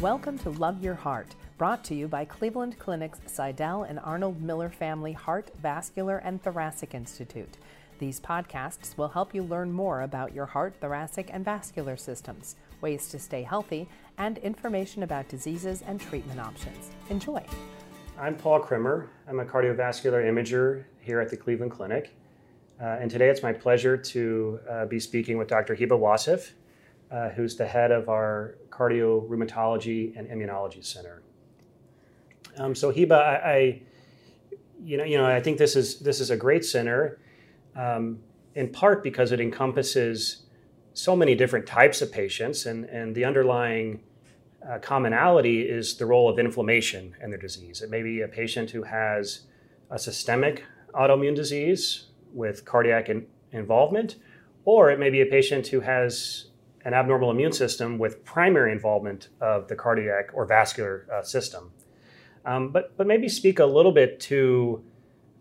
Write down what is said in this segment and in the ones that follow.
Welcome to Love Your Heart, brought to you by Cleveland Clinic's Sydell and Arnold Miller Family Heart, Vascular, and Thoracic Institute. These podcasts will help you learn more about your heart, thoracic, and vascular systems, ways to stay healthy, and information about diseases and treatment options. Enjoy. I'm Paul Cremer. I'm a cardiovascular imager here at the Cleveland Clinic. Uh, and today it's my pleasure to uh, be speaking with Dr. Heba Wassif, uh, who's the head of our Cardio Rheumatology and Immunology Center. Um, so Heba, I, I, you know, you know, I think this is this is a great center, um, in part because it encompasses so many different types of patients, and and the underlying uh, commonality is the role of inflammation in their disease. It may be a patient who has a systemic autoimmune disease with cardiac in, involvement, or it may be a patient who has an abnormal immune system with primary involvement of the cardiac or vascular uh, system. Um, but, but maybe speak a little bit to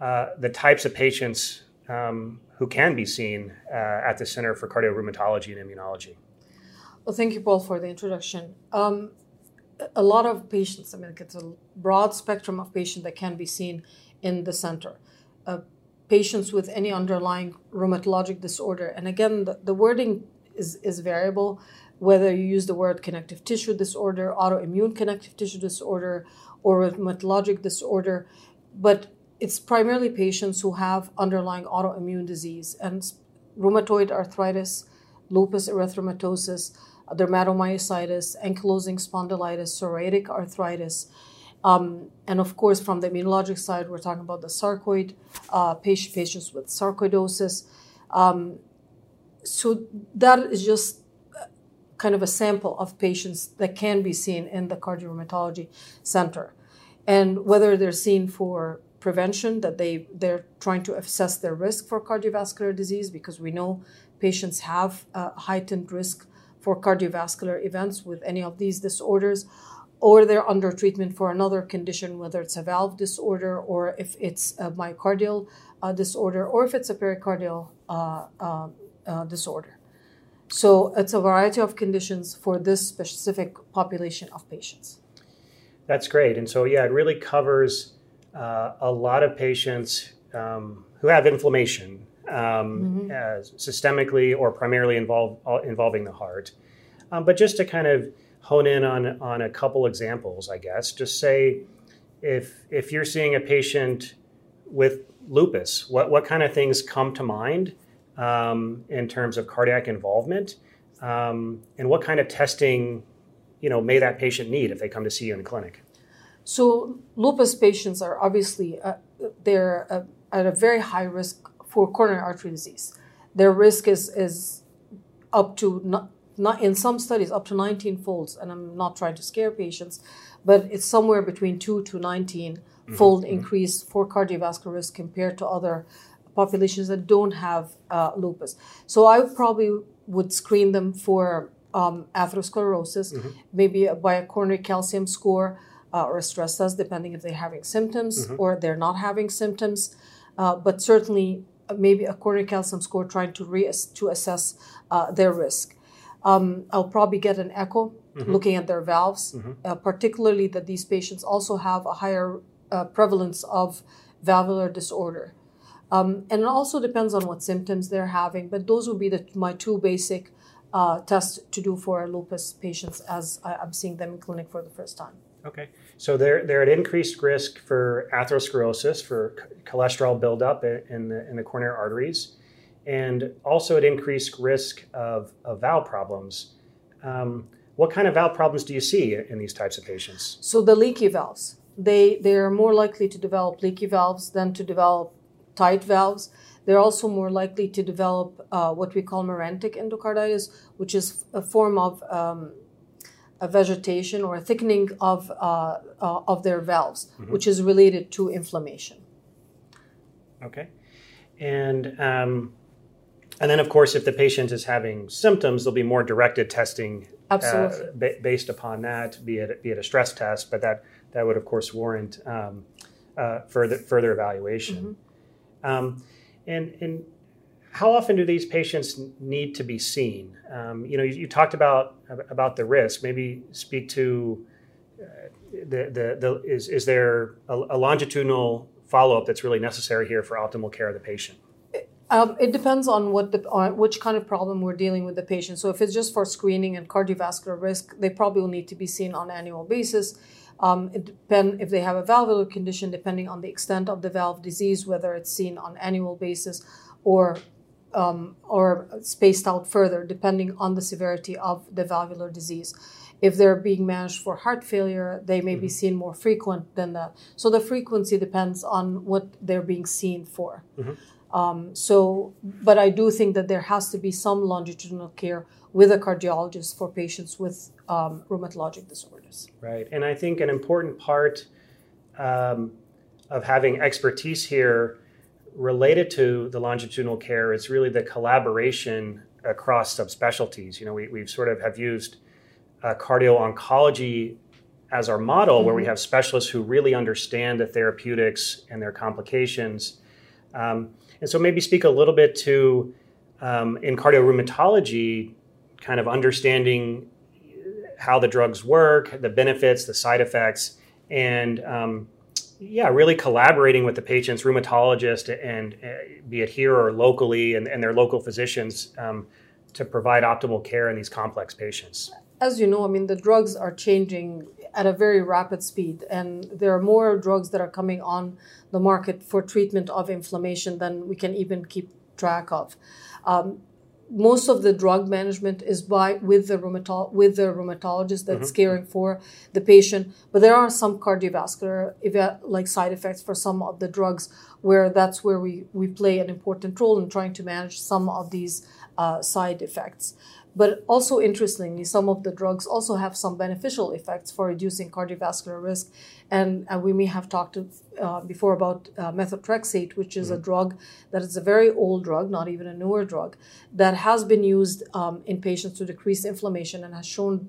uh, the types of patients um, who can be seen uh, at the Center for Cardiorheumatology and Immunology. Well, thank you, Paul, for the introduction. Um, a lot of patients, I mean, it's a broad spectrum of patients that can be seen in the center. Uh, patients with any underlying rheumatologic disorder. And again, the, the wording is, is variable, whether you use the word connective tissue disorder, autoimmune connective tissue disorder, or rheumatologic disorder. But it's primarily patients who have underlying autoimmune disease and rheumatoid arthritis, lupus erythematosus, dermatomyositis, ankylosing spondylitis, psoriatic arthritis. Um, and of course, from the immunologic side, we're talking about the sarcoid uh, patient, patients with sarcoidosis. Um, so that is just kind of a sample of patients that can be seen in the cardiorheumatology center. And whether they're seen for prevention, that they, they're trying to assess their risk for cardiovascular disease, because we know patients have a heightened risk for cardiovascular events with any of these disorders, or they're under treatment for another condition, whether it's a valve disorder or if it's a myocardial uh, disorder or if it's a pericardial uh, uh, uh, disorder. So it's a variety of conditions for this specific population of patients. That's great. And so, yeah, it really covers uh, a lot of patients um, who have inflammation um, mm-hmm. systemically or primarily involve, uh, involving the heart. Um, but just to kind of hone in on, on a couple examples, I guess, just say if, if you're seeing a patient with lupus, what, what kind of things come to mind? Um, in terms of cardiac involvement, um, and what kind of testing, you know, may that patient need if they come to see you in the clinic? So lupus patients are obviously uh, they're uh, at a very high risk for coronary artery disease. Their risk is is up to not, not in some studies up to 19 folds, and I'm not trying to scare patients, but it's somewhere between two to 19 mm-hmm. fold mm-hmm. increase for cardiovascular risk compared to other populations that don't have uh, lupus. So I probably would screen them for um, atherosclerosis, mm-hmm. maybe by a coronary calcium score uh, or a stress test, depending if they're having symptoms mm-hmm. or they're not having symptoms. Uh, but certainly, uh, maybe a coronary calcium score trying to re- to assess uh, their risk. Um, I'll probably get an echo mm-hmm. looking at their valves, mm-hmm. uh, particularly that these patients also have a higher prevalence of valvular disorder. Um, and it also depends on what symptoms they're having, but those would be the, my two basic uh, tests to do for lupus patients as I, am seeing them in clinic for the first time. Okay, so they're, they're at increased risk for atherosclerosis, for cholesterol buildup in the, in the coronary arteries, and also at increased risk of, of valve problems. Um, what kind of valve problems do you see in these types of patients? So the leaky valves, they, they're more likely to develop leaky valves than to develop tight valves. They're also more likely to develop uh, what we call marantic endocarditis, which is a form of um, a vegetation or a thickening of, uh, uh, of their valves, mm-hmm. which is related to inflammation. Okay. And, um, and then, of course, if the patient is having symptoms, there'll be more directed testing uh, Absolutely. B- based upon that, be it, be it a stress test, but that, that would, of course, warrant um, uh, further, further evaluation. Mm-hmm. Um, and, and how often do these patients need to be seen? Um, you know, you, you, talked about about the risk. Maybe speak to uh, the, the, the is is there a, a longitudinal follow up that's really necessary here for optimal care of the patient? Um, it depends on what the uh, which kind of problem we're dealing with the patient. So if it's just for screening and cardiovascular risk, they probably will need to be seen on an annual basis. Um, it depend if they have a valvular condition, depending on the extent of the valve disease, whether it's seen on annual basis or um, or spaced out further, depending on the severity of the valvular disease. If they're being managed for heart failure, they may mm-hmm. be seen more frequent than that. So the frequency depends on what they're being seen for. Mm-hmm. Um, so, but I do think that there has to be some longitudinal care with a cardiologist for patients with um, rheumatologic Right, and I think an important part um, of having expertise here related to the longitudinal care is really the collaboration across subspecialties. You know, we, we've sort of have used uh, cardio oncology as our model, mm-hmm. where we mm-hmm. have specialists who really understand the therapeutics and their complications. Um, and so maybe speak a little bit to um, in cardiorheumatology, kind of understanding how the drugs work, the benefits, the side effects, and um, yeah, really collaborating with the patient's rheumatologist and uh, be it here or locally and, and their local physicians um, to provide optimal care in these complex patients. As you know, I mean, the drugs are changing at a very rapid speed, and there are more drugs that are coming on the market for treatment of inflammation than we can even keep track of. Um, most of the drug management is by with the rheumatolo- with the rheumatologist that's mm-hmm. caring for the patient but there are some cardiovascular like side effects for some of the drugs where that's where we we play an important role in trying to manage some of these uh, side effects but also interestingly, some of the drugs also have some beneficial effects for reducing cardiovascular risk. And uh, we may have talked uh, before about uh, methotrexate, which is mm-hmm. a drug that is a very old drug, not even a newer drug, that has been used um, in patients to decrease inflammation and has shown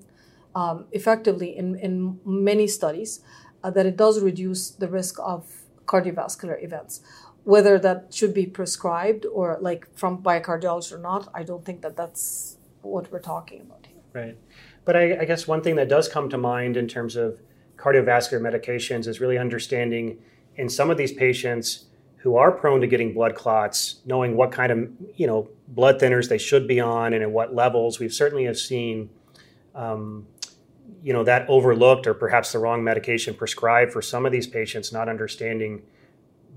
um, effectively in, in many studies uh, that it does reduce the risk of cardiovascular events whether that should be prescribed or like from by a cardiologist or not i don't think that that's what we're talking about here. Right. But I, I, guess one thing that does come to mind in terms of cardiovascular medications is really understanding in some of these patients who are prone to getting blood clots, knowing what kind of you know blood thinners they should be on and at what levels. We've certainly have seen. Um, you know that overlooked or perhaps the wrong medication prescribed for some of these patients not understanding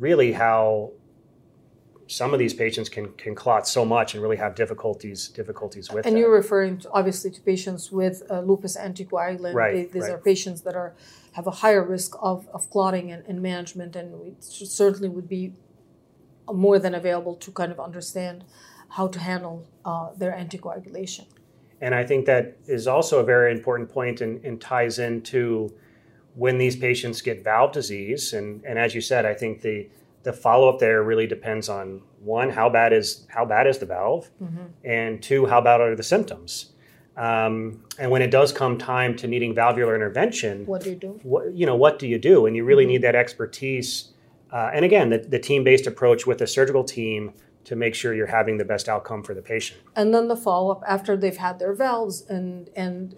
really how some of these patients can can clot so much and really have difficulties difficulties with. And that. you're referring to, obviously to patients with uh, lupus anticoagulant. Right. They, these right. are patients that are have a higher risk of, of clotting and, and management, and we certainly would be more than available to kind of understand how to handle uh, their anticoagulation. And I think that is also a very important point and, and ties into when these patients get valve disease. And, and as you said, I think the the follow up there really depends on one how bad is how bad is the valve, mm-hmm. and two how bad are the symptoms. Um, and when it does come time to needing valvular intervention, what do you do? What, you know, what do you do? And you really mm-hmm. need that expertise. Uh, and again, the, the team based approach with the surgical team to make sure you're having the best outcome for the patient. And then the follow up after they've had their valves and and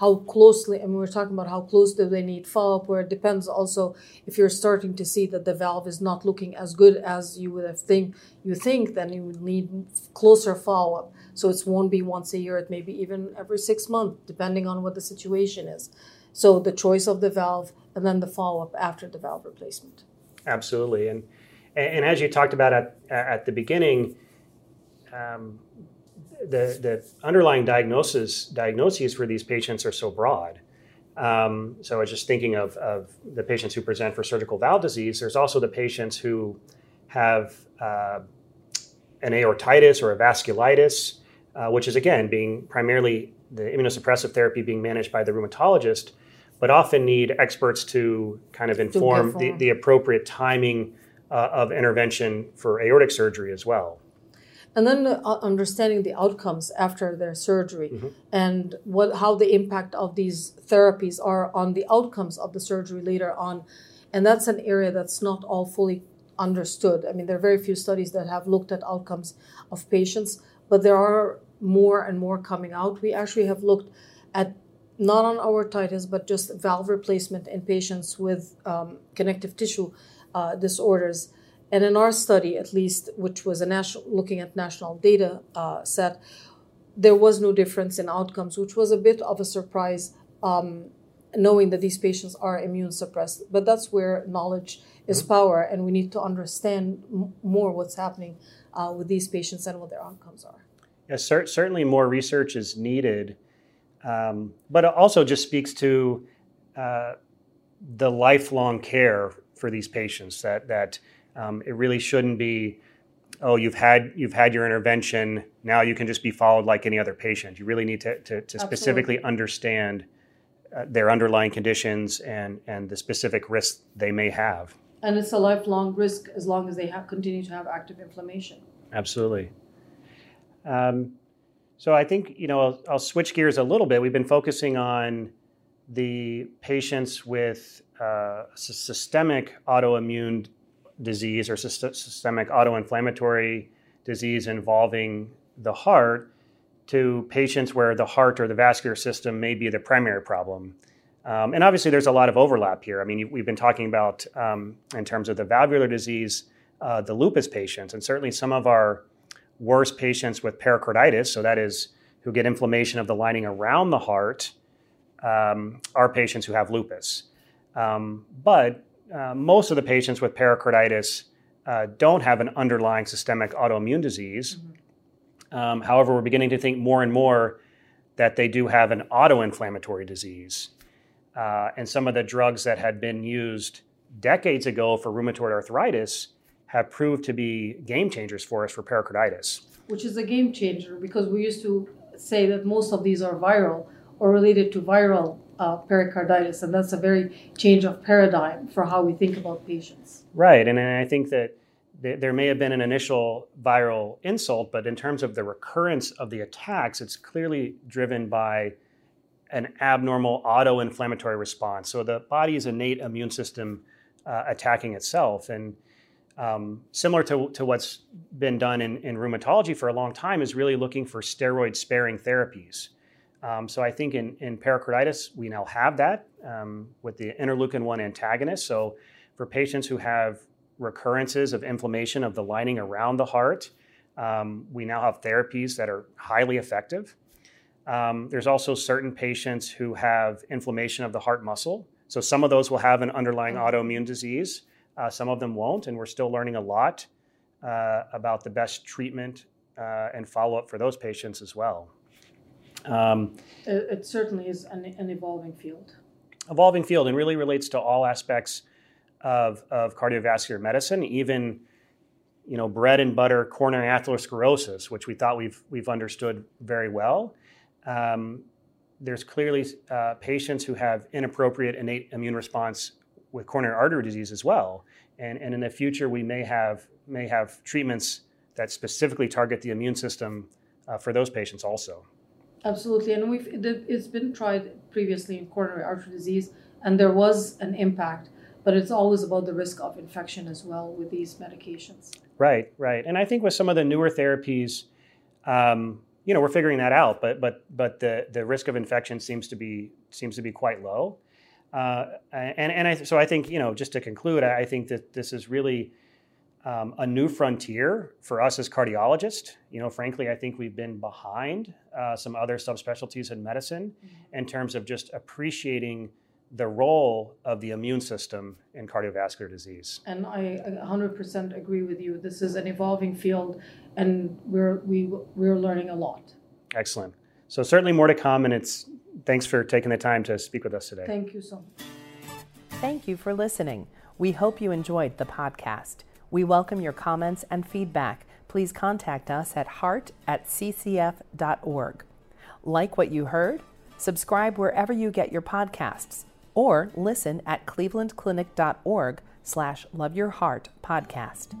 how closely, and we're talking about how close do they need follow up, where it depends also if you're starting to see that the valve is not looking as good as you would have think you think, then you would need closer follow up. So it won't be once a year, it may be even every six months, depending on what the situation is. So the choice of the valve and then the follow up after the valve replacement. Absolutely. And, and as you talked about at, at the beginning, um, the, the underlying diagnosis diagnoses for these patients are so broad. Um, so I was just thinking of, of the patients who present for surgical valve disease. There's also the patients who have uh, an aortitis or a vasculitis, uh, which is again being primarily the immunosuppressive therapy being managed by the rheumatologist, but often need experts to kind of inform the, the appropriate timing uh, of intervention for aortic surgery as well and then uh, understanding the outcomes after their surgery mm-hmm. and what how the impact of these therapies are on the outcomes of the surgery later on and that's an area that's not all fully understood. I mean, there are very few studies that have looked at outcomes of patients, but there are more and more coming out. We actually have looked at not on aortitis, but just valve replacement in patients with um, connective tissue uh, disorders. And in our study, at least, which was a national, looking at national data uh, set, there was no difference in outcomes, which was a bit of a surprise, um, knowing that these patients are immune suppressed. But that's where knowledge is mm-hmm. power, and we need to understand m- more what's happening uh, with these patients and what their outcomes are. Yes, cer- certainly more research is needed, um, but it also just speaks to uh, the lifelong care for these patients. That that um, it really shouldn't be, oh, you've had you've had your intervention. Now you can just be followed like any other patient. You really need to to, to specifically understand uh, their underlying conditions and and the specific risks they may have. And it's a lifelong risk as long as they have continue to have active inflammation. Absolutely. Um, so I think you know I'll, I'll, switch gears a little bit. We've been focusing on the patients with uh, systemic autoimmune disease or systemic autoinflammatory disease involving the heart to patients where the heart or the vascular system may be the primary problem. Um, and obviously, there's a lot of overlap here. I mean, we've been talking about, um, in terms of the valvular disease, uh, the lupus patients, and certainly some of our worst patients with pericarditis, so that is who get inflammation of the lining around the heart, um, are patients who have lupus. Um, but uh, most of the patients with pericarditis uh, don't have an underlying systemic autoimmune disease. Mm-hmm. Um, however, we're beginning to think more and more that they do have an autoinflammatory disease. Uh, and some of the drugs that had been used decades ago for rheumatoid arthritis have proved to be game changers for us for pericarditis. Which is a game changer because we used to say that most of these are viral or related to viral uh, pericarditis, and that's a very change of paradigm for how we think about patients. Right, and, I think that th- there may have been an initial viral insult, but in terms of the recurrence of the attacks, it's clearly driven by an abnormal auto-inflammatory response. So the body's innate immune system uh, attacking itself, and um, similar to, to what's been done in, in rheumatology for a long time, is really looking for steroid sparing therapies. Um, so I think in, in pericarditis, we now have that um, with the interleukin 1 antagonist. So for patients who have recurrences of inflammation of the lining around the heart, um, we now have therapies that are highly effective. Um, there's also certain patients who have inflammation of the heart muscle. So some of those will have an underlying autoimmune disease, uh, some of them won't, and we're still learning a lot uh, about the best treatment uh, and follow up for those patients as well. Um, it, it, certainly is an, an, evolving field. Evolving field and really relates to all aspects of, of cardiovascular medicine, even you know bread and butter coronary atherosclerosis, which we thought we've we've understood very well. Um, there's clearly uh, patients who have inappropriate innate immune response with coronary artery disease as well, and, and in the future we may have may have treatments that specifically target the immune system uh, for those patients also. Absolutely, and we've it's been tried previously in coronary artery disease, and there was an impact, but it's always about the risk of infection as well with these medications. Right, right, and I think with some of the newer therapies, um, you know, we're figuring that out, but but but the the risk of infection seems to be seems to be quite low, uh, and and I, so I think you know just to conclude, I think that this is really um, a new frontier for us as cardiologists. You know, frankly, I think we've been behind uh, some other subspecialties in medicine mm-hmm. in terms of just appreciating the role of the immune system in cardiovascular disease. And I 100% agree with you. This is an evolving field, and we're we, we're learning a lot. Excellent. So certainly more to come, and it's thanks for taking the time to speak with us today. Thank you so much. Thank you for listening. We hope you enjoyed the podcast. We welcome your comments and feedback. Please contact us at heart at ccf.org. Like what you heard? Subscribe wherever you get your podcasts or listen at clevelandclinic.org slash love your heart podcast.